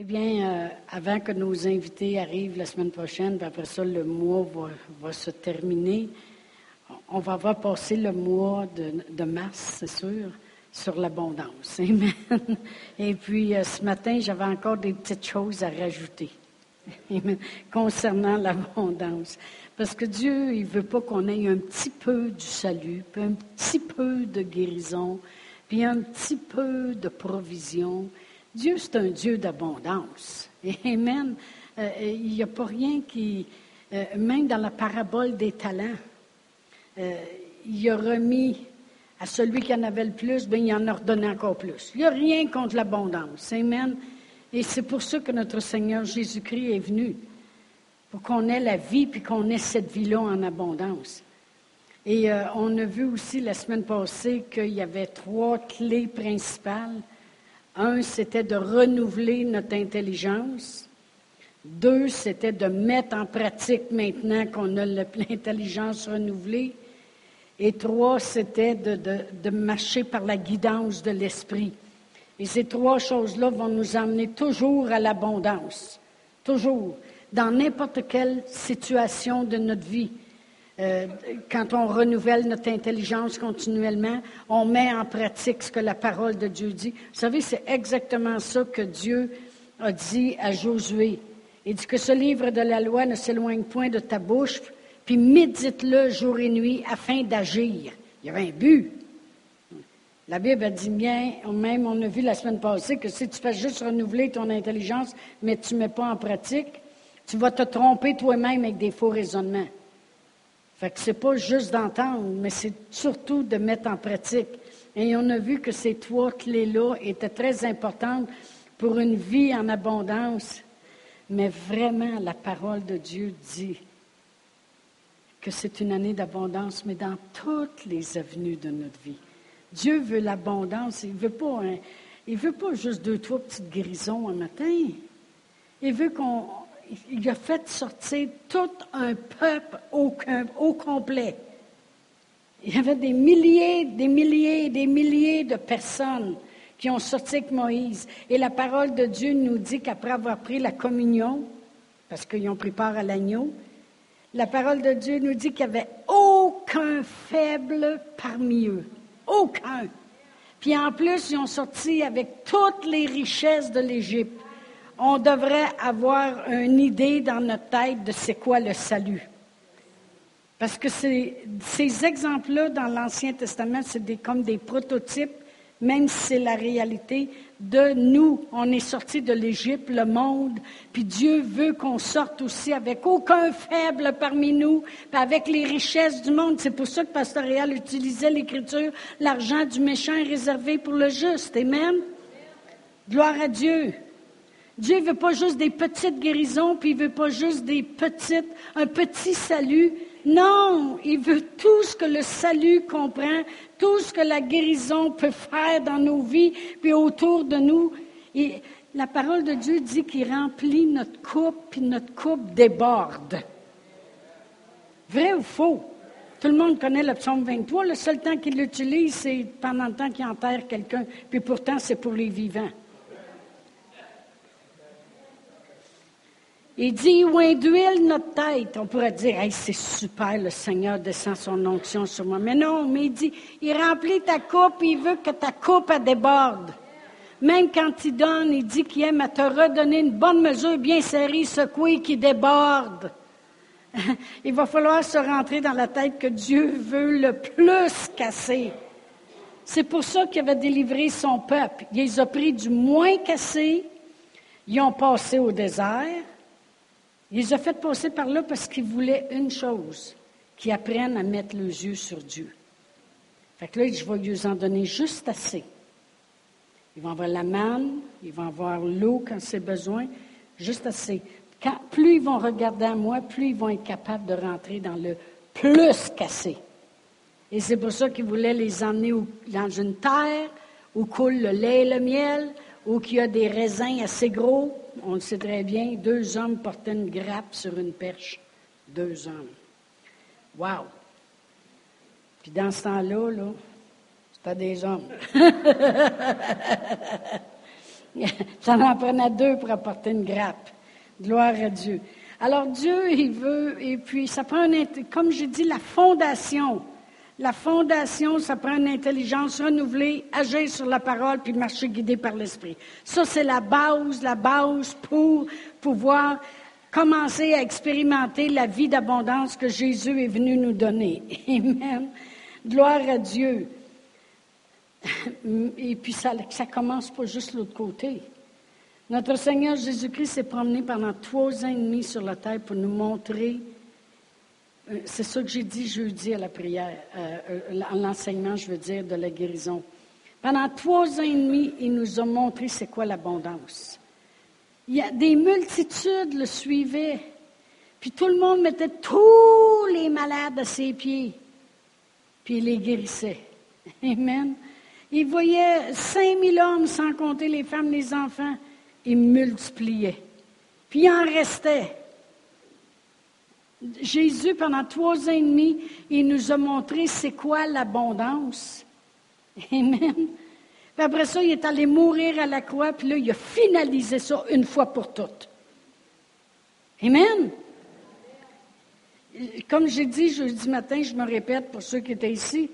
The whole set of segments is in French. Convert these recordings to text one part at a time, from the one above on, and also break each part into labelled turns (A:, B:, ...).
A: Eh bien, euh, avant que nos invités arrivent la semaine prochaine, puis après ça, le mois va, se terminer, on va avoir passé le mois de, mars, c'est sûr, sur l'abondance. Amen. Et puis, euh, ce matin, j'avais encore des petites choses à rajouter concernant l'abondance. Parce que Dieu, il ne veut pas qu'on ait un petit peu du salut, puis un petit peu de guérison, puis un petit peu de provision. Dieu, c'est un Dieu d'abondance. Amen. Euh, il n'y a pas rien qui, euh, même dans la parabole des talents, euh, il a remis à celui qui en avait le plus, bien, il en a redonné encore plus. Il n'y a rien contre l'abondance. Amen. Et c'est pour ça que notre Seigneur Jésus-Christ est venu, pour qu'on ait la vie, puis qu'on ait cette vie-là en abondance. Et on a vu aussi la semaine passée qu'il y avait trois clés principales un, c'était de renouveler notre intelligence. Deux, c'était de mettre en pratique maintenant qu'on a l'intelligence renouvelée. Et trois, c'était de, marcher par la guidance de l'esprit. Et ces trois choses-là vont nous amener toujours à l'abondance. Toujours. Dans n'importe quelle situation de notre vie. Euh, quand on renouvelle notre intelligence continuellement, on met en pratique ce que la parole de Dieu dit. Vous savez, c'est exactement ça que Dieu a dit à Josué. Il dit que ce livre de la loi ne s'éloigne point de ta bouche, puis médite-le jour et nuit afin d'agir. Il y avait un but. La Bible a dit bien, même on a vu la semaine passée que si tu fais juste renouveler ton intelligence, mais tu ne mets pas en pratique, tu vas te tromper toi-même avec des faux raisonnements. Fait que c'est pas juste d'entendre, mais c'est surtout de mettre en pratique. Et on a vu que ces trois clés-là étaient très importantes pour une vie en abondance. Mais vraiment, la parole de Dieu dit que c'est une année d'abondance, mais dans toutes les avenues de notre vie. Dieu veut l'abondance. Il veut pas, veut pas juste deux, trois petites guérisons un matin. Il veut qu'on il a fait sortir tout un peuple au, complet. Il y avait des milliers, des milliers, des milliers de personnes qui ont sorti avec Moïse. Et la parole de Dieu nous dit qu'après avoir pris la communion, parce qu'ils ont pris part à l'agneau, la parole de Dieu nous dit qu'il n'y avait aucun faible parmi eux. Aucun. Puis en plus, ils ont sorti avec toutes les richesses de l'Égypte on devrait avoir une idée dans notre tête de c'est quoi le salut. Parce que ces exemples-là dans l'Ancien Testament, c'est comme des prototypes, même si c'est la réalité de nous. On est sortis de l'Égypte, le monde, puis Dieu veut qu'on sorte aussi avec aucun faible parmi nous, avec les richesses du monde. C'est pour ça que Pasteur Réal utilisait l'Écriture, l'argent du méchant est réservé pour le juste. Amen. Gloire à Dieu. Dieu ne veut pas juste des petites guérisons, puis il ne veut pas juste des petites, un petit salut. Non, il veut tout ce que le salut comprend, tout ce que la guérison peut faire dans nos vies, puis autour de nous. Et la parole de Dieu dit qu'il remplit notre coupe, puis notre coupe déborde. Vrai ou faux? Tout le monde connaît le psaume 23. Le seul temps qu'il l'utilise, c'est pendant le temps qu'il enterre quelqu'un. Puis pourtant, c'est pour les vivants. Il dit, oint d'huile notre tête. On pourrait dire, hey, c'est super, le Seigneur descend son onction sur moi. Mais non, mais il dit, il remplit ta coupe, il veut que ta coupe déborde. Même quand il donne, il dit qu'il aime à te redonner une bonne mesure bien serrée, secouée, qui déborde. il va falloir se rentrer dans la tête que Dieu veut le plus casser. C'est pour ça qu'il avait délivré son peuple. Il les a pris du moins cassé, ils ont passé au désert, il les a fait passer par là parce qu'ils voulaient une chose, qu'ils apprennent à mettre les yeux sur Dieu. Fait que là, je vais lui en donner juste assez. Ils vont avoir la manne, ils vont avoir l'eau quand c'est besoin, juste assez. plus ils vont regarder à moi, plus ils vont être capables de rentrer dans le plus cassé. Et c'est pour ça qu'ils voulaient les emmener dans une terre où coule le lait et le miel, où il y a des raisins assez gros, on le sait très bien, deux hommes portaient une grappe sur une perche. Deux hommes. Wow! Puis dans ce temps-là, là, c'était des hommes. Ça en prenait deux pour apporter une grappe. Gloire à Dieu. Alors Dieu, il veut, et puis ça prend, comme j'ai dit, la fondation. La fondation, ça prend une intelligence renouvelée, agir sur la parole, puis marcher guidé par l'Esprit. Ça, c'est la base, la base pour pouvoir commencer à expérimenter la vie d'abondance que Jésus est venu nous donner. Amen. Gloire à Dieu. Et puis ça, ça commence pas juste l'autre côté. Notre Seigneur Jésus-Christ s'est promené pendant trois ans et demi sur la terre pour nous montrer c'est ça que j'ai dit jeudi à la prière, euh, euh, en l'enseignement, je veux dire, de la guérison. Pendant trois ans et demi, il nous a montré c'est quoi l'abondance. Des multitudes le suivaient, puis tout le monde mettait tous les malades à ses pieds, puis il les guérissait. Amen. Il voyait 5000 hommes, sans compter les femmes, les enfants, il multipliait. Puis il en restait. Jésus, pendant trois ans et demi, il nous a montré c'est quoi l'abondance. Amen. Puis après ça, il est allé mourir à la croix, puis là, il a finalisé ça une fois pour toutes. Amen. Comme j'ai dit jeudi matin, je me répète pour ceux qui étaient ici,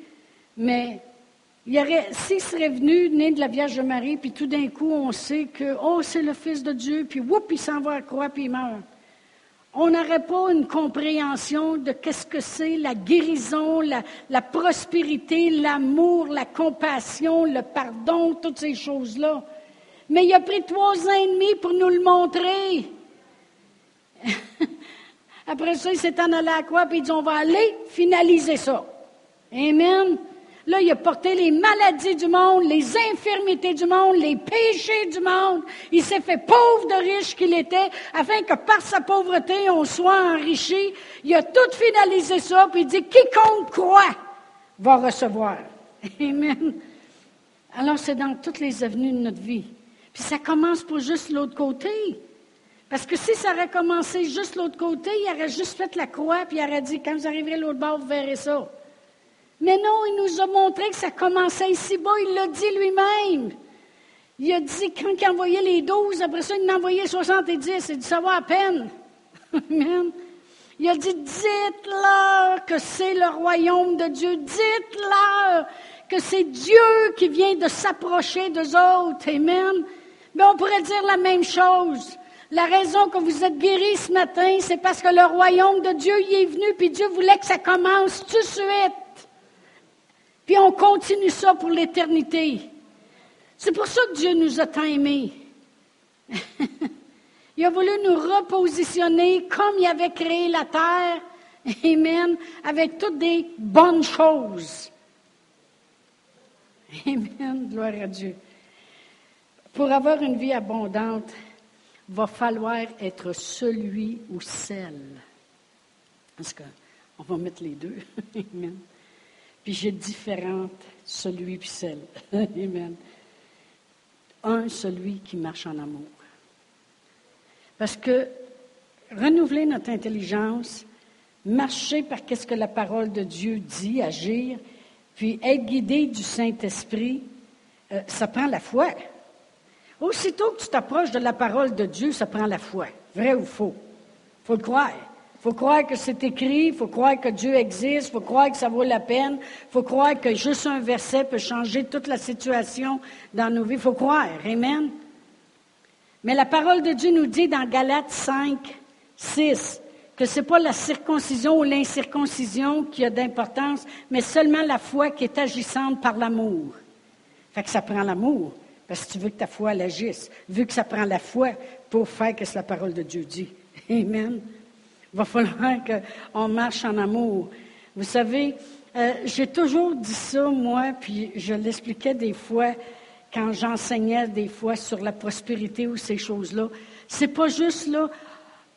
A: mais il aurait, s'il serait venu, né de la Vierge Marie, puis tout d'un coup, on sait que, oh, c'est le Fils de Dieu, puis whoop, il s'en va à la croix, puis il meurt on n'aurait pas une compréhension de qu'est-ce que c'est la guérison, la, prospérité, l'amour, la compassion, le pardon, toutes ces choses-là. Mais il a pris trois ans et demi pour nous le montrer. Après ça, il s'est en allé à quoi, puis il dit, on va aller finaliser ça. Amen. Là, il a porté les maladies du monde, les infirmités du monde, les péchés du monde. Il s'est fait pauvre de riche qu'il était, afin que par sa pauvreté, on soit enrichi. Il a tout finalisé ça, puis il dit, quiconque croit va recevoir. Amen. Alors, c'est dans toutes les avenues de notre vie. Puis ça commence pour juste l'autre côté. Parce que si ça aurait commencé juste l'autre côté, il aurait juste fait la croix, puis il aurait dit, quand vous arriverez l'autre bord, vous verrez ça. Mais non, il nous a montré que ça commençait ici-bas. Il l'a dit lui-même. Il a dit, quand il envoyait les douze, après ça, il en envoyait soixante-dix. Il dit, ça va à peine. Amen. Il a dit, dites-leur que c'est le royaume de Dieu. Dites-leur que c'est Dieu qui vient de s'approcher d'eux autres. Amen. Mais on pourrait dire la même chose. La raison que vous êtes guéris ce matin, c'est parce que le royaume de Dieu y est venu, puis Dieu voulait que ça commence tout de suite. Puis on continue ça pour l'éternité. C'est pour ça que Dieu nous a tant aimés. il a voulu nous repositionner comme il avait créé la terre. Amen. Avec toutes des bonnes choses. Amen. Gloire à Dieu. Pour avoir une vie abondante, va falloir être celui ou celle. Parce qu'on va mettre les deux. Amen. Puis j'ai différente, celui puis celle. Amen. Un, celui qui marche en amour. Parce que renouveler notre intelligence, marcher par qu'est-ce que la parole de Dieu dit, agir, puis être guidé du Saint-Esprit, euh, ça prend la foi. Aussitôt que tu t'approches de la parole de Dieu, ça prend la foi. Vrai ou faux? Il faut le croire. Faut croire que c'est écrit, faut croire que Dieu existe, faut croire que ça vaut la peine, faut croire que juste un verset peut changer toute la situation dans nos vies. Faut croire. Amen. Mais la parole de Dieu nous dit dans Galates 5, 6, que ce n'est pas la circoncision ou l'incirconcision qui a d'importance, mais seulement la foi qui est agissante par l'amour. Fait que ça prend l'amour, parce que tu veux que ta foi agisse, vu que ça prend la foi pour faire ce que la parole de Dieu dit. Amen. Il va falloir qu'on marche en amour. Vous savez, euh, j'ai toujours dit ça, moi, puis je l'expliquais des fois quand j'enseignais des fois sur la prospérité ou ces choses-là. C'est pas juste là,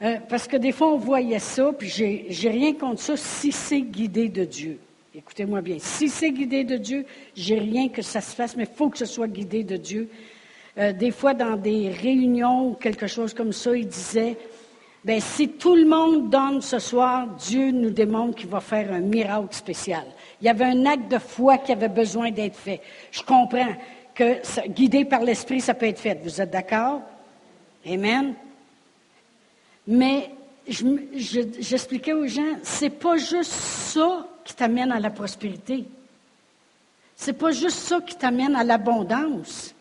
A: euh, parce que des fois on voyait ça, puis j'ai, j'ai rien contre ça si c'est guidé de Dieu. Écoutez-moi bien, si c'est guidé de Dieu, j'ai rien que ça se fasse, mais il faut que ce soit guidé de Dieu. Euh, des fois, dans des réunions ou quelque chose comme ça, il disait, Bien, si tout le monde donne ce soir, Dieu nous démontre qu'il va faire un miracle spécial. Il y avait un acte de foi qui avait besoin d'être fait. Je comprends que guidé par l'Esprit, ça peut être fait. Vous êtes d'accord? Amen. Mais j'expliquais aux gens, c'est pas juste ça qui t'amène à la prospérité. C'est pas juste ça qui t'amène à l'abondance.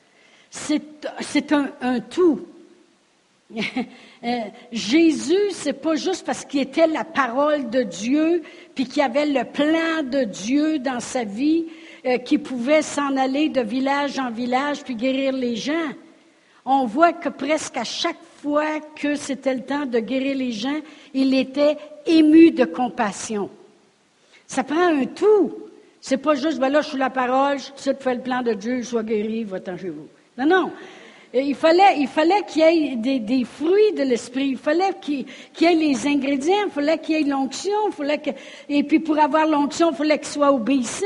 A: C'est un, un, tout. Euh, Jésus, c'est pas juste parce qu'il était la parole de Dieu, puis qu'il avait le plan de Dieu dans sa vie, euh, qu'il pouvait s'en aller de village en village puis guérir les gens. On voit que presque à chaque fois que c'était le temps de guérir les gens, il était ému de compassion. Ça prend un tout. C'est pas juste, ben là, je suis la parole, je sais de faire le plan de Dieu, je sois guéri, va-t'en chez vous. Non, non. Il fallait, il fallait qu'il y ait des, fruits de l'esprit. Il fallait qu'il y ait les ingrédients. Il fallait qu'il y ait l'onction. et puis pour avoir l'onction, il fallait qu'il soit obéissant.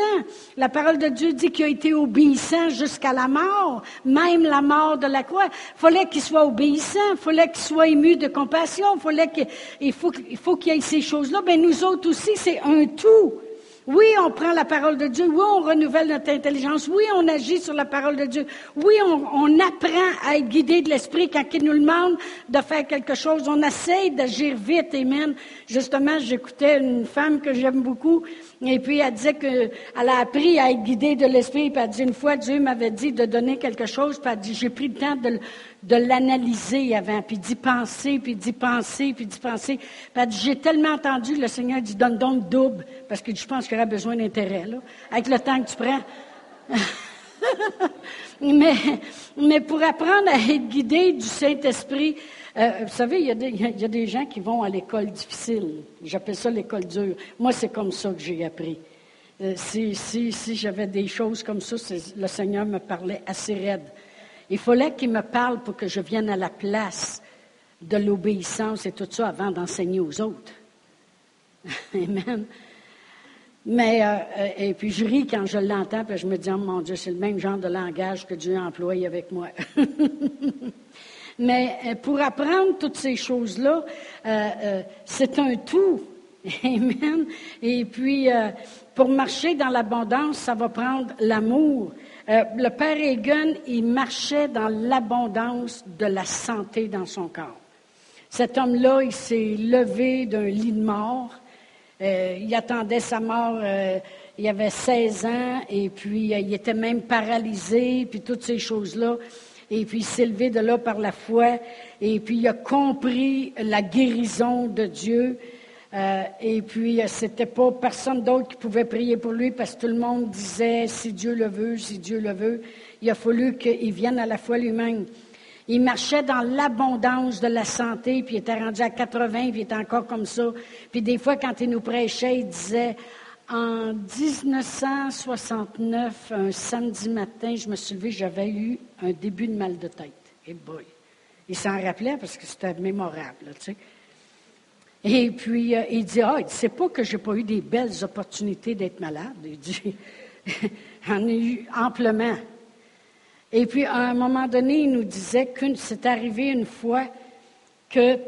A: La parole de Dieu dit qu'il a été obéissant jusqu'à la mort, même la mort de la croix. Il fallait qu'il soit obéissant. Il fallait qu'il soit ému de compassion. Il il faut, il faut qu'il y ait ces choses-là. Ben nous autres aussi, c'est un tout. Oui, on prend la parole de Dieu. Oui, on renouvelle notre intelligence. Oui, on agit sur la parole de Dieu. Oui, on, apprend à être guidé de l'Esprit quand il nous demande de faire quelque chose. On essaye d'agir vite. Amen. Justement, j'écoutais une femme que j'aime beaucoup. Et puis, elle disait qu'elle a appris à être guidée de l'Esprit. Puis, elle dit, une fois, Dieu m'avait dit de donner quelque chose. Puis, elle dit, j'ai pris le temps de, de l'analyser avant, puis d'y penser, puis d'y penser, puis d'y penser. J'ai tellement entendu le Seigneur dit donne donc double, parce que je pense qu'il y aura besoin d'intérêt, avec le temps que tu prends. mais, pour apprendre à être guidé du Saint-Esprit, euh, vous savez, il y, a des, gens qui vont à l'école difficile. J'appelle ça l'école dure. Moi, c'est comme ça que j'ai appris. Euh, si, si, si j'avais des choses comme ça, le Seigneur me parlait assez raide. Il fallait qu'il me parle pour que je vienne à la place de l'obéissance et tout ça avant d'enseigner aux autres. Amen. Mais, euh, euh, et puis je ris quand je l'entends, puis je me dis, oh mon Dieu, c'est le même genre de langage que Dieu emploie avec moi. Mais euh, pour apprendre toutes ces choses-là, c'est un tout. Amen. Et puis, pour marcher dans l'abondance, ça va prendre l'amour. Euh, le père Egan, il marchait dans l'abondance de la santé dans son corps. Cet homme-là, il s'est levé d'un lit de mort. Euh, il attendait sa mort. Euh, il avait 16 ans et puis il était même paralysé, puis toutes ces choses-là. Et puis il s'est levé de là par la foi et puis il a compris la guérison de Dieu. Euh, et puis, euh, c'était pas personne d'autre qui pouvait prier pour lui parce que tout le monde disait si Dieu le veut, si Dieu le veut. Il a fallu qu'il vienne à la foi lui-même. Il marchait dans l'abondance de la santé, puis il était rendu à 80, puis il était encore comme ça. Puis des fois, quand il nous prêchait, il disait en 1969, un samedi matin, je me suis levé, j'avais eu un début de mal de tête. Et boy! Il s'en rappelait parce que c'était mémorable. Et puis, euh, il dit, ah, il sait pas que j'ai pas eu des belles opportunités d'être malade. Il dit, j'en ai eu amplement. Et puis, à un moment donné, il nous disait que c'est arrivé une fois que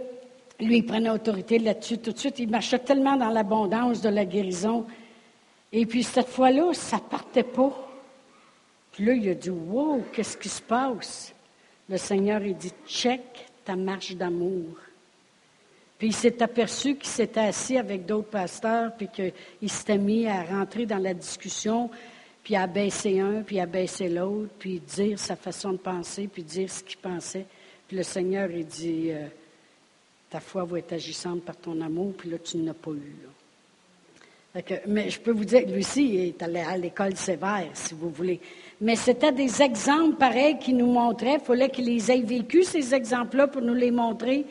A: lui, il prenait autorité là-dessus. Tout de suite, il marchait tellement dans l'abondance de la guérison. Et puis, cette fois-là, ça partait pas. Puis là, il a dit, wow, qu'est-ce qui se passe? Le Seigneur, il dit, check ta marche d'amour. Puis il s'est aperçu qu'il s'était assis avec d'autres pasteurs, puis qu'il s'était mis à rentrer dans la discussion, puis à baisser un, puis à baisser l'autre, puis dire sa façon de penser, puis dire ce qu'il pensait. Puis le Seigneur, il dit, euh, ta foi va être agissante par ton amour, puis là, tu n'as pas eu. mais je peux vous dire, lui aussi, il est allé à l'école sévère, si vous voulez. Mais c'était des exemples pareils qui nous montraient. Il fallait qu'il les ait vécus, ces exemples-là, pour nous les montrer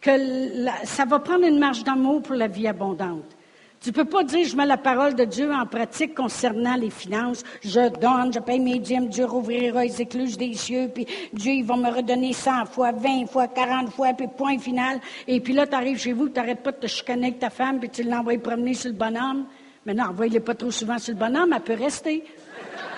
A: que ça va prendre une marge d'amour pour la vie abondante. Tu ne peux pas dire, je mets la parole de Dieu en pratique concernant les finances. Je donne, je paye mes dîmes, Dieu rouvrira les écluses des cieux, puis Dieu, il va me redonner 100 fois, 20 fois, 40 fois, puis point final. Et puis là, tu arrives chez vous, tu n'arrêtes pas de te chicaner avec ta femme, puis tu l'envoies promener sur le bonhomme. Mais non, envoie-le pas trop souvent sur le bonhomme, elle peut rester.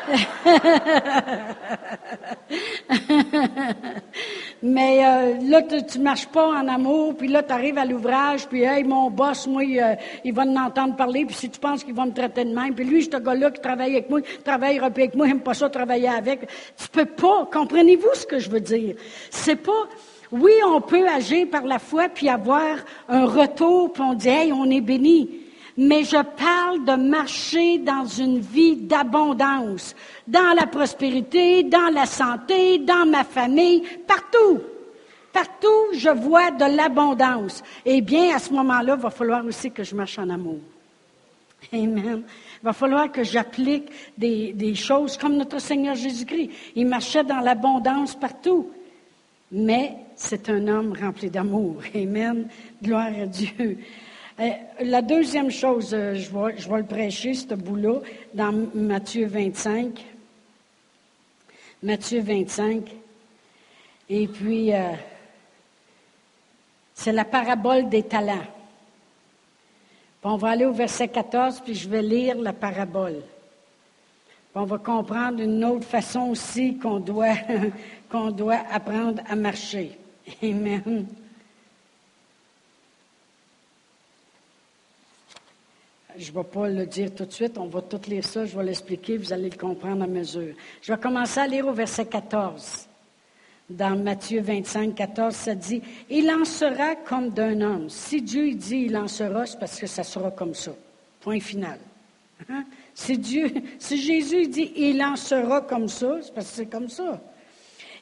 A: Mais euh, là, tu ne marches pas en amour, puis là, tu arrives à l'ouvrage, puis hey, mon boss, moi, euh, il va m'entendre parler, puis si tu penses qu'il va me traiter de même, puis lui, ce gars-là qui travaille avec moi, travaille avec moi, il n'aime pas ça travailler avec. Tu peux pas, comprenez-vous ce que je veux dire? C'est pas, oui, on peut agir par la foi, puis avoir un retour, puis on dit, hey, on est béni mais je parle de marcher dans une vie d'abondance, dans la prospérité, dans la santé, dans ma famille, partout. Partout, je vois de l'abondance. Eh bien, à ce moment-là, il va falloir aussi que je marche en amour. Amen. Il va falloir que j'applique des, des, choses comme notre Seigneur Jésus-Christ. Il marchait dans l'abondance partout. Mais c'est un homme rempli d'amour. Amen. Gloire à Dieu. Euh, la deuxième chose, euh, je vais, le prêcher, ce bout-là, dans Matthieu 25. Matthieu 25. Et puis, euh, c'est la parabole des talents. on va aller au verset 14, puis je vais lire la parabole. on va comprendre une autre façon aussi qu'on doit, qu'on doit apprendre à marcher. Amen. Je ne vais pas le dire tout de suite, on va tout lire ça, je vais l'expliquer, vous allez le comprendre à mesure. Je vais commencer à lire au verset 14. Dans Matthieu 25, 14, ça dit, Il en sera comme d'un homme. Si Dieu dit il en sera, c'est parce que ça sera comme ça. Point final. Hein? Si Dieu, si Jésus dit il en sera comme ça, c'est parce que c'est comme ça.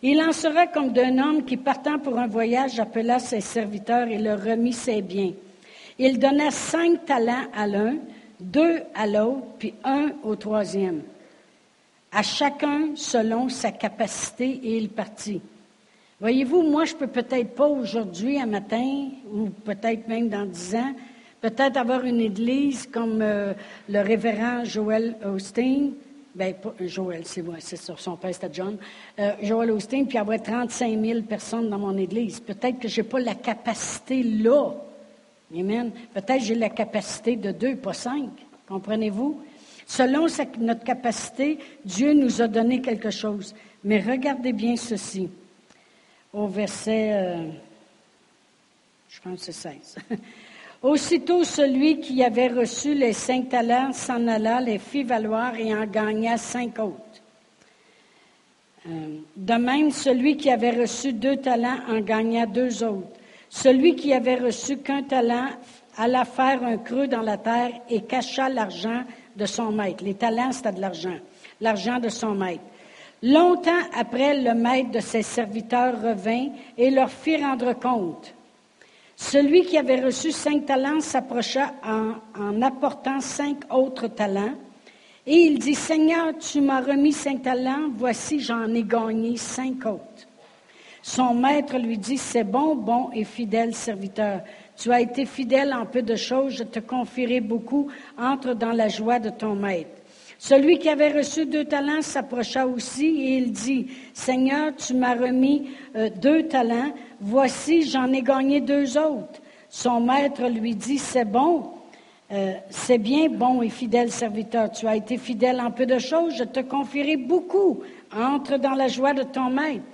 A: Il en sera comme d'un homme qui, partant pour un voyage, appela ses serviteurs et leur remit ses biens. Il donna cinq talents à l'un, deux à l'autre, puis un au troisième. À chacun selon sa capacité, et il partit. Voyez-vous, moi, je peux peut-être pas aujourd'hui, un matin, ou peut-être même dans dix ans, peut-être avoir une église comme euh, le révérend Joel Austin, ben, euh, Joël, c'est moi, c'est sur son père, c'était John. Euh, Joël Austin, puis avoir 35 000 personnes dans mon église. Peut-être que je n'ai pas la capacité là Amen. Peut-être j'ai la capacité de deux, pas cinq. Comprenez-vous? Selon notre capacité, Dieu nous a donné quelque chose. Mais regardez bien ceci. Au verset, euh, je pense que c'est 16. Aussitôt celui qui avait reçu les cinq talents s'en alla, les fit valoir et en gagna cinq autres. Euh, de même, celui qui avait reçu deux talents en gagna deux autres. Celui qui avait reçu qu'un talent alla faire un creux dans la terre et cacha l'argent de son maître. Les talents, c'était de l'argent. L'argent de son maître. Longtemps après, le maître de ses serviteurs revint et leur fit rendre compte. Celui qui avait reçu cinq talents s'approcha en, en, apportant cinq autres talents. Et il dit, Seigneur, tu m'as remis cinq talents, voici j'en ai gagné cinq autres. Son maître lui dit, c'est bon, bon et fidèle serviteur. Tu as été fidèle en peu de choses, je te confierai beaucoup. Entre dans la joie de ton maître. Celui qui avait reçu deux talents s'approcha aussi et il dit, Seigneur, tu m'as remis euh, deux talents, voici, j'en ai gagné deux autres. Son maître lui dit, c'est bon, euh, c'est bien, bon et fidèle serviteur. Tu as été fidèle en peu de choses, je te confierai beaucoup. Entre dans la joie de ton maître.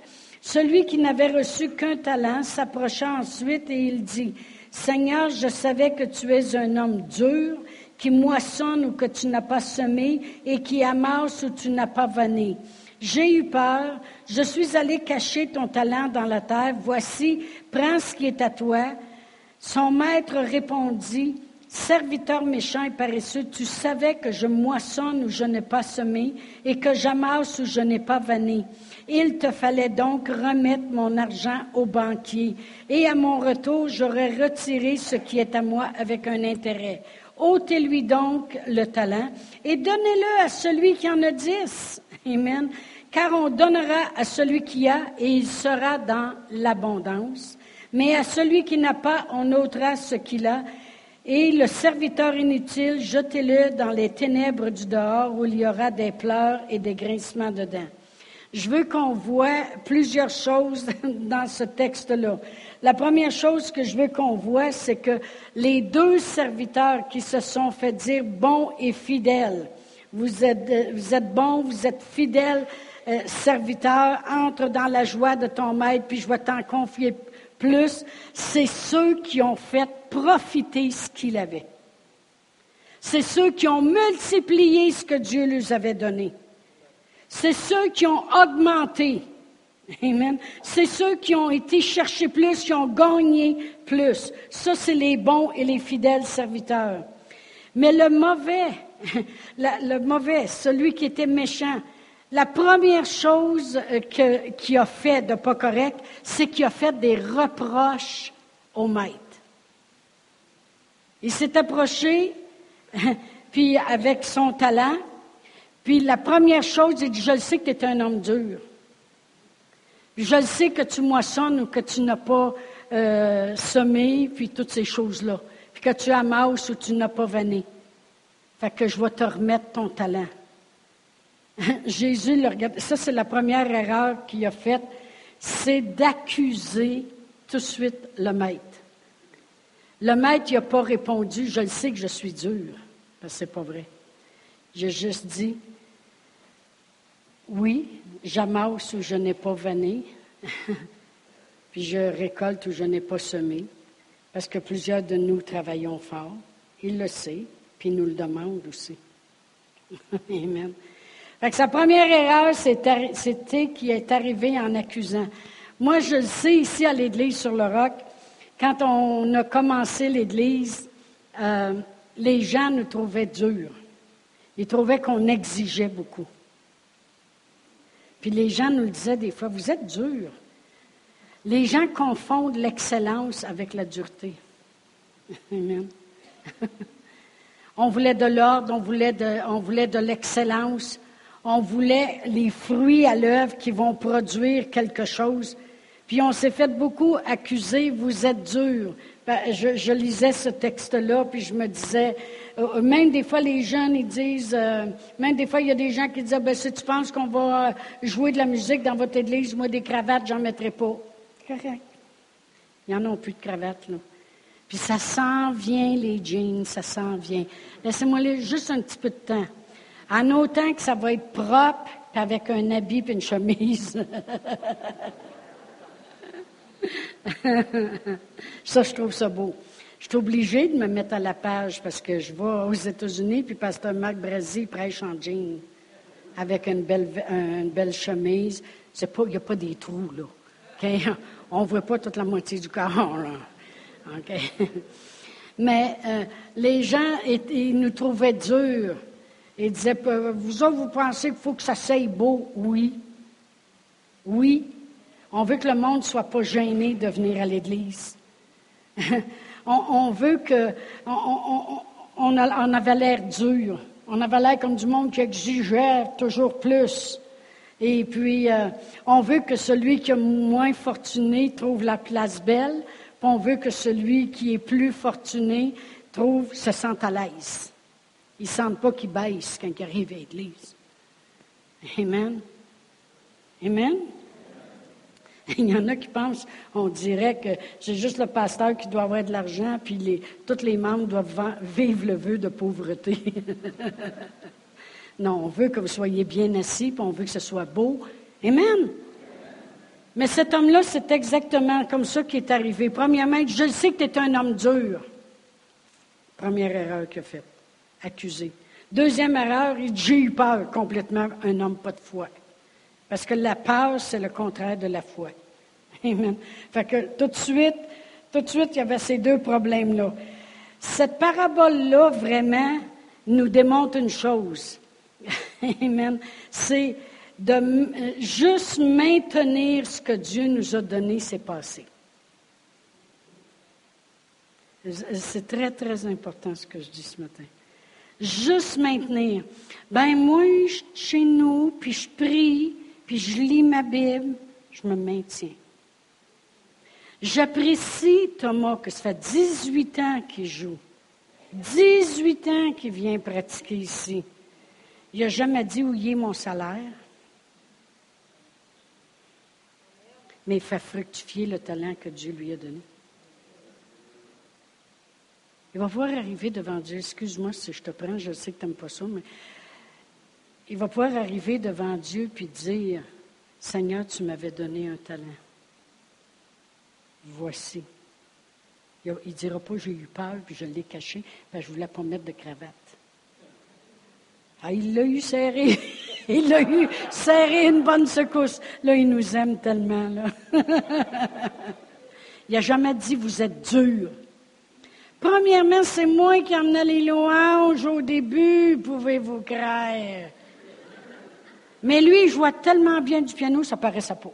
A: Celui qui n'avait reçu qu'un talent s'approcha ensuite et il dit, Seigneur, je savais que tu es un homme dur, qui moissonne ou que tu n'as pas semé et qui amasse où tu n'as pas vanné. J'ai eu peur, je suis allé cacher ton talent dans la terre, voici, prends ce qui est à toi. Son maître répondit, Serviteur méchant et paresseux, tu savais que je moissonne où je n'ai pas semé et que j'amasse où je n'ai pas vanné. Il te fallait donc remettre mon argent au banquier, et à mon retour, j'aurais retiré ce qui est à moi avec un intérêt. ôtez-lui donc le talent et donnez-le à celui qui en a dix. Amen. Car on donnera à celui qui a et il sera dans l'abondance. Mais à celui qui n'a pas, on ôtera ce qu'il a. Et le serviteur inutile, jetez-le dans les ténèbres du dehors où il y aura des pleurs et des grincements dedans. Je veux qu'on voit plusieurs choses dans ce texte-là. La première chose que je veux qu'on voit, c'est que les deux serviteurs qui se sont fait dire bons et fidèles, vous êtes, vous êtes bons, vous êtes fidèles, euh, serviteur, entre dans la joie de ton maître, puis je vais t'en confier plus. C'est ceux qui ont fait profiter ce qu'il avait. C'est ceux qui ont multiplié ce que Dieu leur avait donné. C'est ceux qui ont augmenté. Amen. C'est ceux qui ont été chercher plus, qui ont gagné plus. Ça, c'est les bons et les fidèles serviteurs. Mais le mauvais, le mauvais, celui qui était méchant, la première chose euh, qu'il a fait de pas correct, c'est qu'il a fait des reproches au maître. Il s'est approché, puis avec son talent, puis la première chose, il dit, je le sais que tu es un homme dur. Je le sais que tu moissonnes ou que tu n'as pas euh, semé, puis toutes ces choses-là. Puis que tu amasses ou tu n'as pas vanné. Fait que je vais te remettre ton talent. Jésus le regarde. Ça, c'est la première erreur qu'il a faite. C'est d'accuser tout de suite le maître. Le maître n'a pas répondu, je le sais que je suis dur. Que c'est pas vrai. J'ai juste dit, oui, j'amasse où je n'ai pas vanné, puis je récolte où je n'ai pas semé, parce que plusieurs de nous travaillons fort. Il le sait, puis il nous le demande aussi. Amen. sa première erreur, c'était qu'il est arrivé en accusant. Moi, je le sais ici à l'Église sur le roc, quand on a commencé l'Église, euh, les gens nous trouvaient durs. Ils trouvaient qu'on exigeait beaucoup. Puis les gens nous le disaient des fois, vous êtes dur. Les gens confondent l'excellence avec la dureté. Amen. on voulait de l'ordre, on voulait de, de l'excellence, on voulait les fruits à l'œuvre qui vont produire quelque chose. Puis on s'est fait beaucoup accuser, vous êtes dur. Ben, je, lisais ce texte-là, puis je me disais, euh, même des fois les jeunes, ils disent, euh, même des fois il y a des gens qui disent, ben, si tu penses qu'on va euh, jouer de la musique dans votre église, moi des cravates, j'en mettrai pas. Correct. Il n'y en a plus de cravates, là. Puis ça s'en vient, les jeans, ça s'en vient. Laissez-moi juste un petit peu de temps. En autant que ça va être propre, puis avec un habit et une chemise. ça, je trouve ça beau. Je suis obligée de me mettre à la page parce que je vais aux États-Unis, puis Pasteur Marc Brazy prêche en jean avec une belle, une belle chemise. Il n'y a pas des trous, là. On ne voit pas toute la moitié du corps, là. Mais euh, les gens, ils nous trouvaient durs. Ils disaient, vous autres, vous pensez qu'il faut que ça s'aille beau? Oui. Oui, on veut que le monde ne soit pas gêné de venir à l'Église. on, veut que. On, avait l'air dur. On avait l'air comme du monde qui exigeait toujours plus. Et puis, euh, on veut que celui qui est moins fortuné trouve la place belle. Puis on veut que celui qui est plus fortuné trouve, se sente à l'aise. Ils ne sentent pas qu'ils baissent quand ils arrivent à l'Église. Amen. Amen. Il y en a qui pensent, on dirait que c'est juste le pasteur qui doit avoir de l'argent, puis les, tous les membres doivent vivre le vœu de pauvreté. non, on veut que vous soyez bien assis, puis on veut que ce soit beau. Amen. Mais cet homme-là, c'est exactement comme ça qui est arrivé. Premièrement, je sais que tu es un homme dur. Première erreur qu'il a faite. Accusé. Deuxième erreur, il dit, j'ai eu peur complètement, un homme pas de foi. Parce que la peur, c'est le contraire de la foi. Amen. Fait que tout de suite, tout de suite, il y avait ces deux problèmes-là. Cette parabole-là, vraiment, nous démontre une chose. Amen. C'est de juste maintenir ce que Dieu nous a donné, c'est passé. C'est très, très important ce que je dis ce matin. Juste maintenir. Ben moi, chez nous, puis je prie, puis je lis ma Bible, je me maintiens. J'apprécie Thomas que ça fait 18 ans qu'il joue. 18 ans qu'il vient pratiquer ici. Il n'a jamais dit où est mon salaire. Mais il fait fructifier le talent que Dieu lui a donné. Il va voir arriver devant Dieu. Excuse-moi si je te prends, je sais que tu n'aimes pas ça, mais il va pouvoir arriver devant Dieu puis dire, Seigneur, tu m'avais donné un talent. Voici. Il ne dira pas, j'ai eu peur, puis je l'ai caché, ben, je ne voulais pas mettre de cravate. Ah, il l'a eu serré. il l'a eu serré une bonne secousse. Là, il nous aime tellement. Il n'a jamais dit, vous êtes dur. Premièrement, c'est moi qui emmenais les louanges au début, pouvez-vous croire. Mais lui, il jouait tellement bien du piano, ça paraissait pas.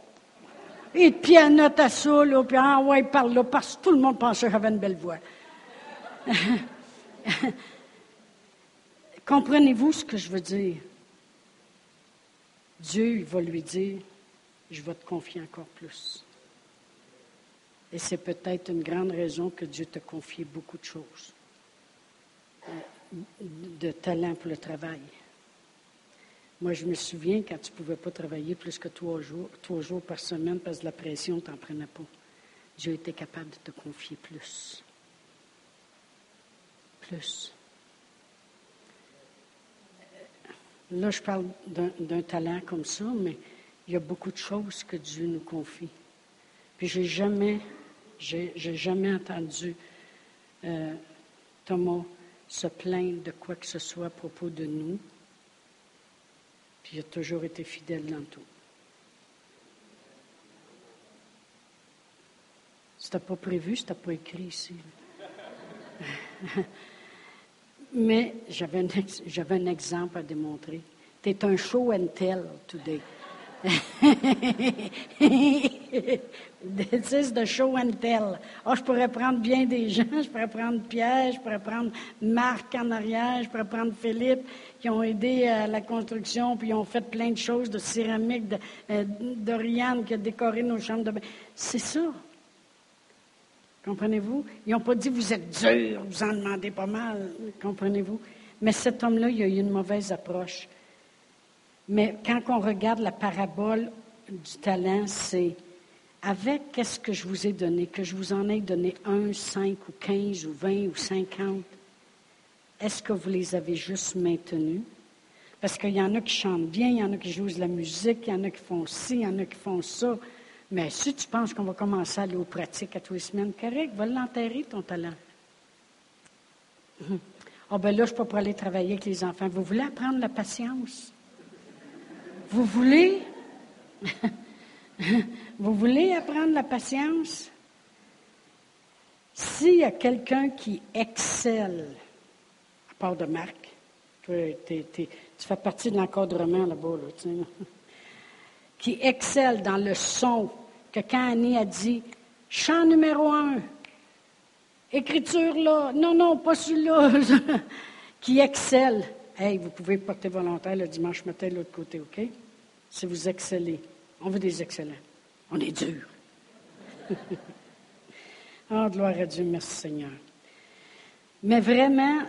A: Il pianotait ça, là, puis ah ouais, il parle là, parce que tout le monde pensait que j'avais une belle voix. Comprenez-vous ce que je veux dire? Dieu, il va lui dire, je vais te confier encore plus. Et c'est peut-être une grande raison que Dieu te confie beaucoup de choses, euh, de talent pour le travail. Moi, je me souviens quand tu ne pouvais pas travailler plus que trois jours, trois jours par semaine parce que la pression ne t'en prenait pas. Dieu était capable de te confier plus. Plus. Là, je parle d'un talent comme ça, mais il y a beaucoup de choses que Dieu nous confie. Puis j'ai jamais, j'ai jamais entendu euh, Thomas se plaindre de quoi que ce soit à propos de nous. Puis a toujours été fidèle dans tout. C'était pas prévu, c'était pas écrit ici. Mais j'avais un, j'avais un exemple à démontrer. Tu es un show and tell today. This is the show and tell. Oh, je pourrais prendre bien des gens, je pourrais prendre Pierre, je pourrais prendre Marc en arrière, je pourrais prendre Philippe, qui ont aidé à la construction, puis ils ont fait plein de choses de céramique, de, euh, d'Oriane qui a décoré nos chambres de bain. C'est ça. Comprenez-vous? Ils n'ont pas dit vous êtes dur, vous en demandez pas mal. Comprenez-vous? Mais cet homme-là, il a eu une mauvaise approche. Mais quand on regarde la parabole du talent, c'est avec qu'est-ce que je vous ai donné, que je vous en ai donné un, cinq ou quinze ou vingt ou cinquante, est-ce que vous les avez juste maintenus? Parce qu'il y en a qui chantent bien, il y en a qui jouent de la musique, il y en a qui font ci, il y en a qui font ça. Mais si tu penses qu'on va commencer à aller aux pratiques à tous les semaines, correct, va l'enterrer, ton talent. Ah, oh, ben là, je ne suis pas aller travailler avec les enfants. Vous voulez apprendre la patience? Vous voulez? Vous voulez apprendre la patience? S'il y a quelqu'un qui excelle, à part de Marc, tu fais partie de l'encadrement là-bas, là, qui excelle dans le son, que quand Annie a dit chant numéro un, écriture là, non, non, pas celui-là, qui excelle. Hey, vous pouvez porter volontaire le dimanche matin de l'autre côté, OK? Si vous excellez. On veut des excellents. On est dur. oh, gloire à Dieu, merci Seigneur. Mais vraiment,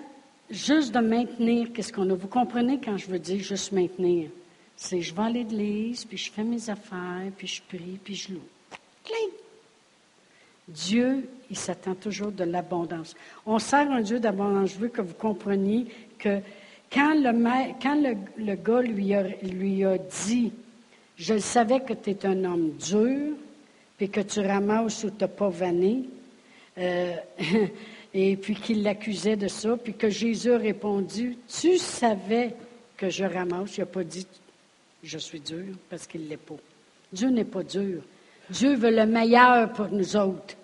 A: juste de maintenir qu'est-ce qu'on a? Vous comprenez quand je veux dire juste maintenir? C'est je vais à l'église, puis je fais mes affaires, puis je prie, puis je loue. Dieu, il s'attend toujours de l'abondance. On sert un Dieu d'abondance. Je veux que vous compreniez que quand le, gars lui a, dit, je savais que tu es un homme dur, puis que tu ramasses ou tu n'as pas vanné, euh, et puis qu'il l'accusait de ça, puis que Jésus a répondu, tu savais que je ramasse. Il n'a pas dit, je suis dur, parce qu'il ne l'est pas. Dieu n'est pas dur. Dieu veut le meilleur pour nous autres.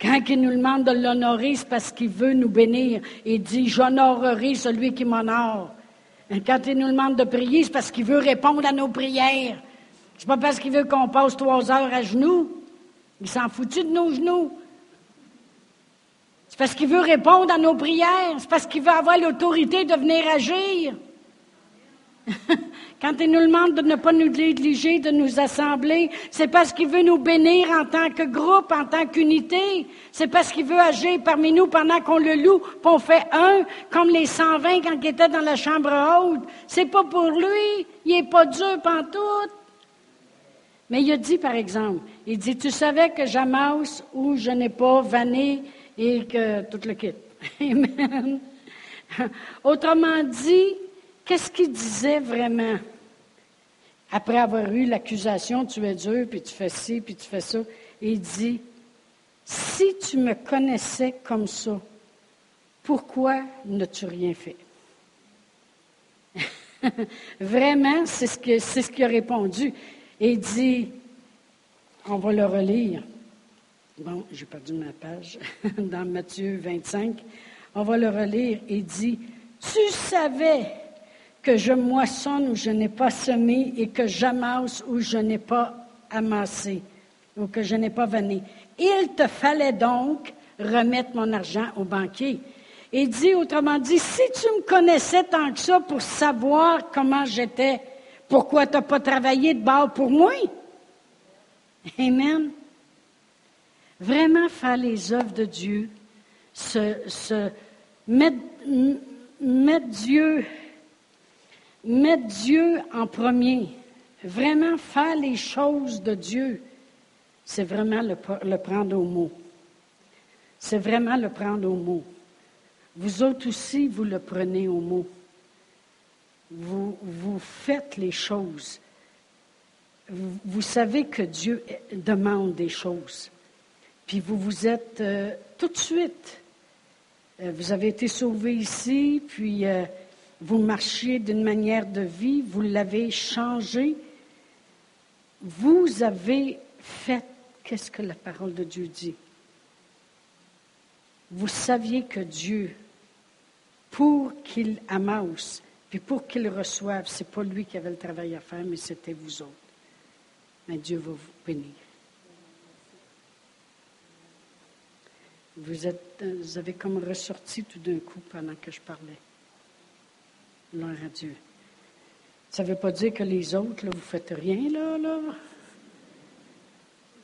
A: Quand il nous demande de l'honorer, c'est parce qu'il veut nous bénir. Il dit, j'honorerai celui qui m'honore. Quand il nous demande de prier, c'est parce qu'il veut répondre à nos prières. C'est pas parce qu'il veut qu'on passe trois heures à genoux. Il s'en foutu de nos genoux. C'est parce qu'il veut répondre à nos prières. C'est parce qu'il veut avoir l'autorité de venir agir. Quand il nous demande de ne pas nous négliger, de nous assembler, c'est parce qu'il veut nous bénir en tant que groupe, en tant qu'unité. C'est parce qu'il veut agir parmi nous pendant qu'on le loue, qu'on fait un, comme les 120 quand ils étaient dans la chambre haute. C'est pas pour lui. Il est pas dur pantoute. Mais il a dit, par exemple, il dit, tu savais que j'amasse ou je n'ai pas vanné et que tout le quitte. Amen. Autrement dit, qu'est-ce qu'il disait vraiment? Après avoir eu l'accusation, tu es dur, puis tu fais ci, puis tu fais ça. il dit, si tu me connaissais comme ça, pourquoi n'as-tu rien fait? Vraiment, c'est ce qu'il a répondu. Et il dit, on va le relire. Bon, j'ai perdu ma page dans Matthieu 25. On va le relire. Il dit, tu savais que je moissonne où je n'ai pas semé et que j'amasse où je n'ai pas amassé ou que je n'ai pas venu. Il te fallait donc remettre mon argent au banquier. Il dit, autrement dit, si tu me connaissais tant que ça pour savoir comment j'étais, pourquoi tu n'as pas travaillé de bord pour moi? Amen. Vraiment faire les œuvres de Dieu, se, mettre, Dieu, mettre Dieu en premier, vraiment faire les choses de Dieu, c'est vraiment le, prendre au mot. C'est vraiment le prendre au mot. Vous autres aussi, vous le prenez au mot. Vous, vous faites les choses. Vous, savez que Dieu demande des choses. Puis vous vous êtes euh, tout de suite, euh, vous avez été sauvé ici, puis euh, vous marchiez d'une manière de vie, vous l'avez changé. Vous avez fait qu'est-ce que la parole de Dieu dit? Vous saviez que Dieu, pour qu'il amasse, puis pour qu'il reçoive, ce n'est pas lui qui avait le travail à faire, mais c'était vous autres. Mais Dieu va vous bénir. Vous, vous avez comme ressorti tout d'un coup pendant que je parlais. Gloire à Dieu. Ça ne veut pas dire que les autres, là, vous ne faites rien, là, là.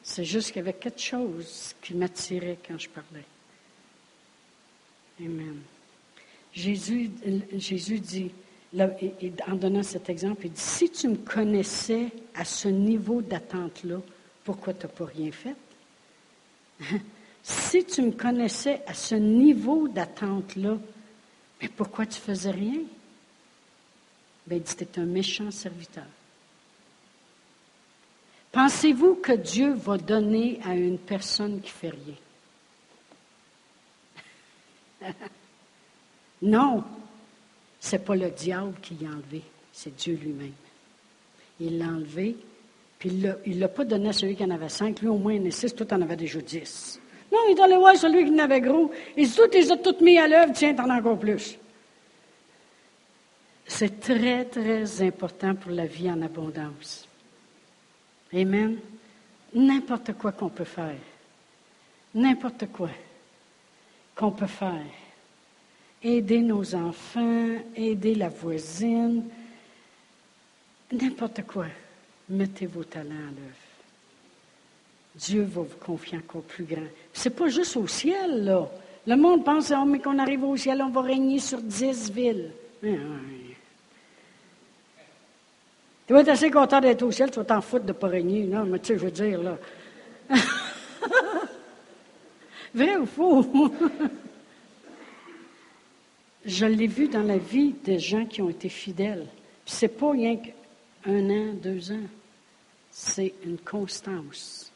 A: C'est juste qu'il y avait quelque chose qui m'attirait quand je parlais. Amen. Jésus, dit, en donnant cet exemple, il dit, si tu me connaissais à ce niveau d'attente-là, pourquoi tu n'as pas rien fait? si tu me connaissais à ce niveau d'attente-là, mais pourquoi tu faisais rien? Ben, il dit, tu un méchant serviteur. Pensez-vous que Dieu va donner à une personne qui fait rien? non, c'est pas le diable qui l'a enlevé, c'est Dieu lui-même. Il l'a enlevé, puis il ne l'a pas donné à celui qui en avait cinq. Lui, au moins, il en a six, tout en avait déjà dix. Non, il est allé voir celui qui en avait gros. Il tout, il les a toutes mis à l'œuvre, tiens, t'en as encore plus. C'est très, très important pour la vie en abondance. Amen. N'importe quoi qu'on peut faire. N'importe quoi qu'on peut faire. Aider nos enfants, aider la voisine, n'importe quoi. Mettez vos talents à l'œuvre. Dieu va vous confier encore plus grand. C'est pas juste au ciel, là. Le monde pense, oh, mais qu'on arrive au ciel, on va régner sur dix villes. Tu vas être assez content d'être au ciel, tu vas t'en foutre de pas régner. Non, mais tu sais, je veux dire, là. Vrai ou faux? je l'ai vu dans la vie des gens qui ont été fidèles. Ce n'est pas rien qu'un an, deux ans. C'est une constance.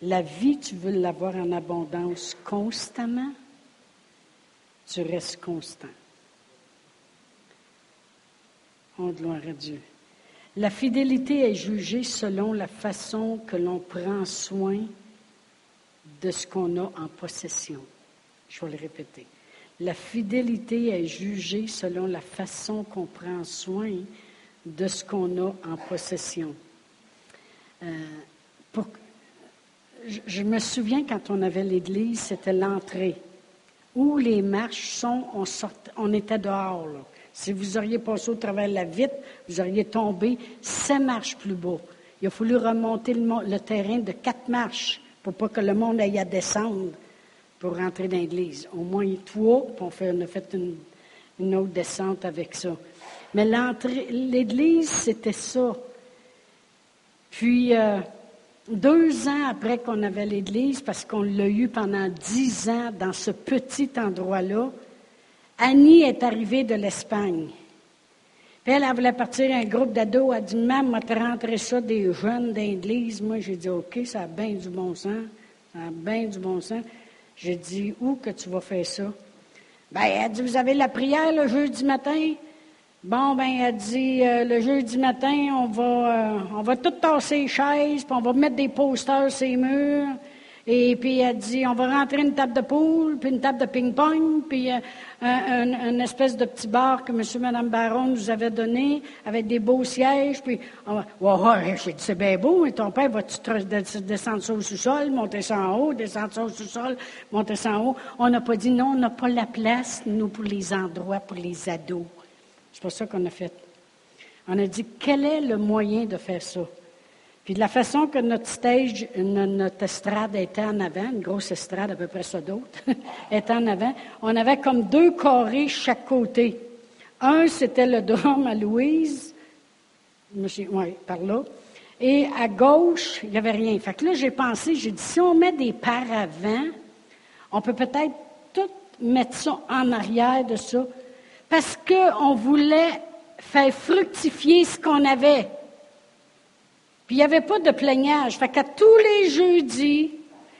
A: La vie, tu veux l'avoir en abondance constamment, tu restes constant. Oh, gloire à Dieu. La fidélité est jugée selon la façon que l'on prend soin de ce qu'on a en possession. Je vais le répéter. La fidélité est jugée selon la façon qu'on prend soin de ce qu'on a en possession. Euh, je, me souviens quand on avait l'église, c'était l'entrée. Où les marches sont, on, on était dehors. Si vous auriez passé au travers de la vitre, vous auriez tombé sept marches plus bas. Il a fallu remonter le terrain de quatre marches pour pas que le monde aille à descendre pour rentrer dans l'église. Au moins trois, puis on, a fait une, autre descente avec ça. Mais l'église, c'était ça. Puis, euh, deux ans après qu'on avait l'église, parce qu'on l'a eu pendant dix ans dans ce petit endroit-là, Annie est arrivée de l'Espagne. Elle, elle voulait partir un groupe d'ados. Elle a dit, Maman, moi, te rentrer ça des jeunes d'église. Moi, j'ai dit, OK, ça a bien du bon sens. Ça a bien du bon sens. J'ai dit, où que tu vas faire ça? Ben, elle dit, vous avez la prière le jeudi matin? Bon, ben, elle dit, euh, le jeudi matin, on va, euh, on va tout tasser les chaises, puis on va mettre des posters sur les murs. Et puis elle dit, on va rentrer une table de poule, puis une table de ping-pong, puis euh, un, espèce de petit bar que M. et Mme Baron nous avait donné, avec des beaux sièges. Puis, on va, ouais, j'ai dit, c'est bien beau, et ton père va-tu descendre ça au sous-sol, monter ça en haut, descendre ça au sous-sol, monter ça en haut? On n'a pas dit, non, on n'a pas la place, nous, pour les endroits, pour les ados. C'est pas ça qu'on a fait. On a dit, quel est le moyen de faire ça? Puis de la façon que notre stage, notre estrade était en avant, une grosse estrade à peu près ça d'autres, était en avant, on avait comme deux carrés chaque côté. Un, c'était le drum à Louise, oui, par là. Et à gauche, il n'y avait rien. Fait que là, j'ai pensé, j'ai dit, si on met des paravents, on peut peut-être tout mettre ça en arrière de ça, parce qu'on voulait faire fructifier ce qu'on avait. Il n'y avait pas de plaignage. Fait qu'à tous les jeudis,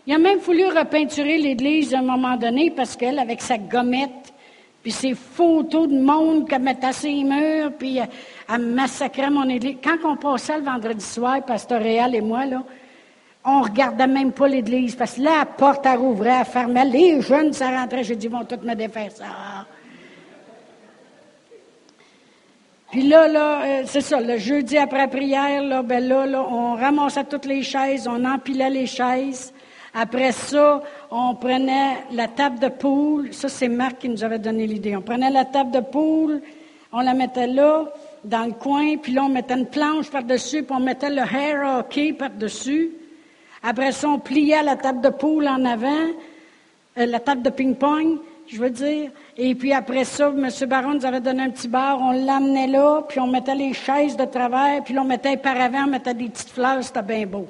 A: il a même voulu repeinturer l'église à un moment donné parce qu'elle, avec sa gommette, puis ses photos de monde qu'elle mettait à ses murs, puis euh, elle, massacrait mon église. Quand on passait le vendredi soir, Pasteur Réal et moi, on regardait même pas l'église parce que là, la porte, elle rouvrait, elle fermait. Les jeunes, ça rentrait. J'ai dit, ils vont tous me défaire ça. Puis là, là, euh, c'est ça, le jeudi après prière, ben là, là, on ramassait toutes les chaises, on empilait les chaises. Après ça, on prenait la table de poule. Ça, c'est Marc qui nous avait donné l'idée. On prenait la table de poule, on la mettait là, dans le coin, puis là, on mettait une planche par-dessus, puis on mettait le hair hockey par-dessus. Après ça, on pliait la table de poule en avant, euh, la table de ping-pong je veux dire. Et puis après ça, M. Baron nous avait donné un petit bar, on l'amenait là, puis on mettait les chaises de travers, puis on mettait par avant, on mettait des petites fleurs, c'était bien beau.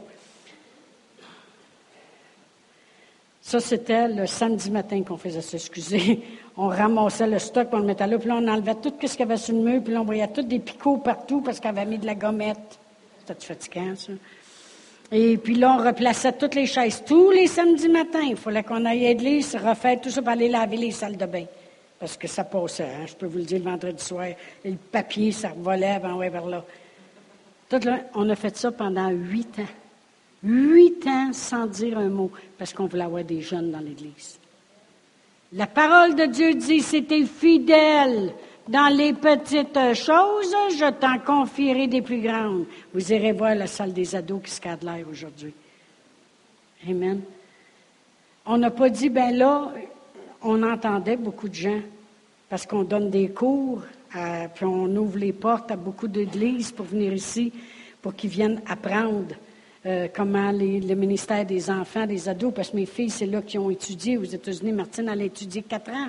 A: Ça, c'était le samedi matin qu'on faisait ça, excusez. On ramassait le stock, puis on le mettait là, puis là, on enlevait tout ce qu'il y avait sur le mur, puis là, on voyait tous des picots partout parce qu'on avait mis de la gommette. C'était fatigant, ça? Et puis là, on replaçait toutes les chaises. Tous les samedis matins, il fallait qu'on aille à l'église, refaire tout ça pour aller laver les salles de bain. Parce que ça passait, hein. je peux vous le dire, le vendredi soir. Le papier, ça revolait avant, ouais, vers là. Tout là. On a fait ça pendant huit ans. Huit ans sans dire un mot, parce qu'on voulait avoir des jeunes dans l'Église. La parole de Dieu dit, c'était fidèle dans les petites choses, je t'en confierai des plus grandes. Vous irez voir la salle des ados qui se cadre l'air aujourd'hui. Amen. On n'a pas dit, ben là, on entendait beaucoup de gens parce qu'on donne des cours, puis on ouvre les portes à beaucoup d'églises pour venir ici, pour qu'ils viennent apprendre euh, comment le ministère des enfants, des ados, parce que mes filles, c'est là qui ont étudié aux États-Unis. Martine, elle a étudié quatre ans.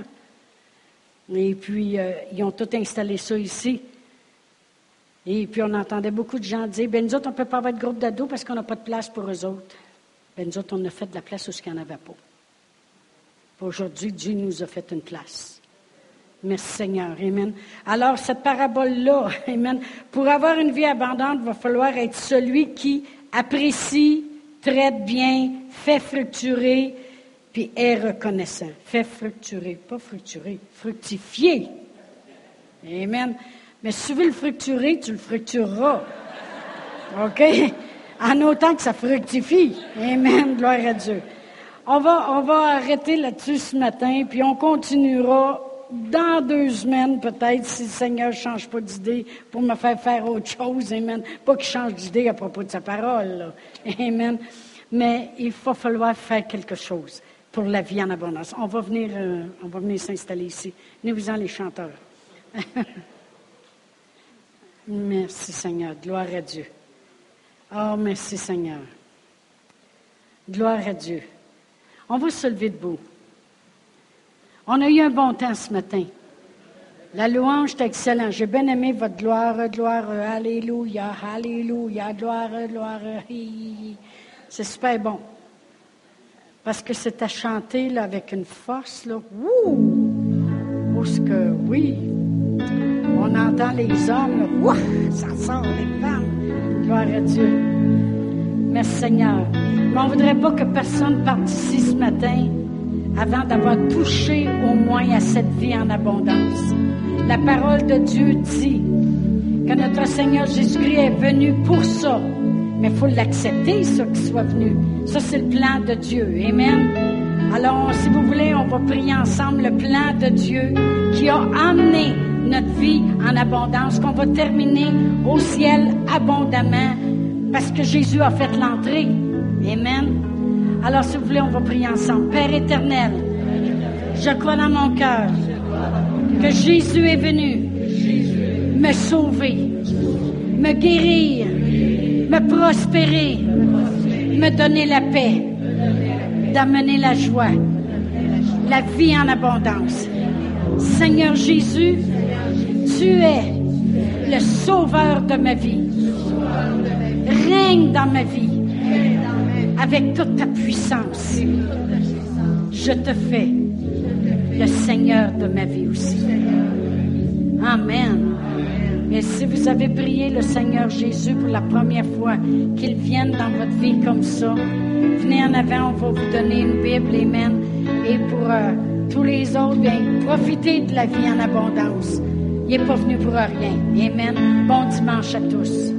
A: Et puis, euh, ils ont tout installé ça ici. Et puis, on entendait beaucoup de gens dire, ben nous autres, on ne peut pas avoir de groupe d'ados parce qu'on n'a pas de place pour eux autres. Ben nous autres, on a fait de la place où il n'y en avait pas. Aujourd'hui, Dieu nous a fait une place. Merci Seigneur. Amen. Alors, cette parabole-là, Amen, pour avoir une vie abondante, il va falloir être celui qui apprécie, traite bien, fait fructurer, puis est reconnaissant. Fait fructurer, pas fructurer, fructifier. Amen. Mais si tu veux le fructurer, tu le fructureras. OK? En autant que ça fructifie. Amen. Gloire à Dieu. On va, on va arrêter là-dessus ce matin, puis on continuera dans deux semaines, peut-être, si le Seigneur ne change pas d'idée pour me faire faire autre chose. Amen. Pas qu'il change d'idée à propos de sa parole. Amen. Mais il va falloir faire quelque chose pour la vie en abondance. On va venir, euh, on va venir s'installer ici. Venez-vous-en, les chanteurs. merci, Seigneur. Gloire à Dieu. Oh, merci, Seigneur. Gloire à Dieu. On va se lever debout. On a eu un bon temps ce matin. La louange est excellente. J'ai bien aimé votre gloire, gloire, alléluia, alléluia, gloire, gloire. C'est super bon. Parce que c'est à chanter là, avec une force, là. Ouh! Parce que, oui. on entend les hommes, là, ça sort les femmes. Gloire à Dieu. Merci Seigneur. Mais on ne voudrait pas que personne parte ici ce matin avant d'avoir touché au moins à cette vie en abondance. La parole de Dieu dit que notre Seigneur Jésus-Christ est venu pour ça. Mais il faut l'accepter, ça, qu'il soit venu. Ça, c'est le plan de Dieu. Amen. Alors, si vous voulez, on va prier ensemble le plan de Dieu qui a amené notre vie en abondance, qu'on va terminer au ciel abondamment parce que Jésus a fait l'entrée. Amen. Alors, si vous voulez, on va prier ensemble. Père éternel, je crois dans mon cœur que Jésus est venu me sauver, me guérir, me prospérer, me donner la paix, d'amener la joie, la vie en abondance. Seigneur Jésus, tu es le sauveur de ma vie. Règne dans ma vie avec toute ta puissance. Je te fais le Seigneur de ma vie aussi. Amen. Et si vous avez prié le Seigneur Jésus pour la première fois, qu'il vienne dans votre vie comme ça, venez en avant, on va vous donner une Bible, Amen. Et pour euh, tous les autres, bien, profitez de la vie en abondance. Il n'est pas venu pour rien. Amen. Bon dimanche à tous.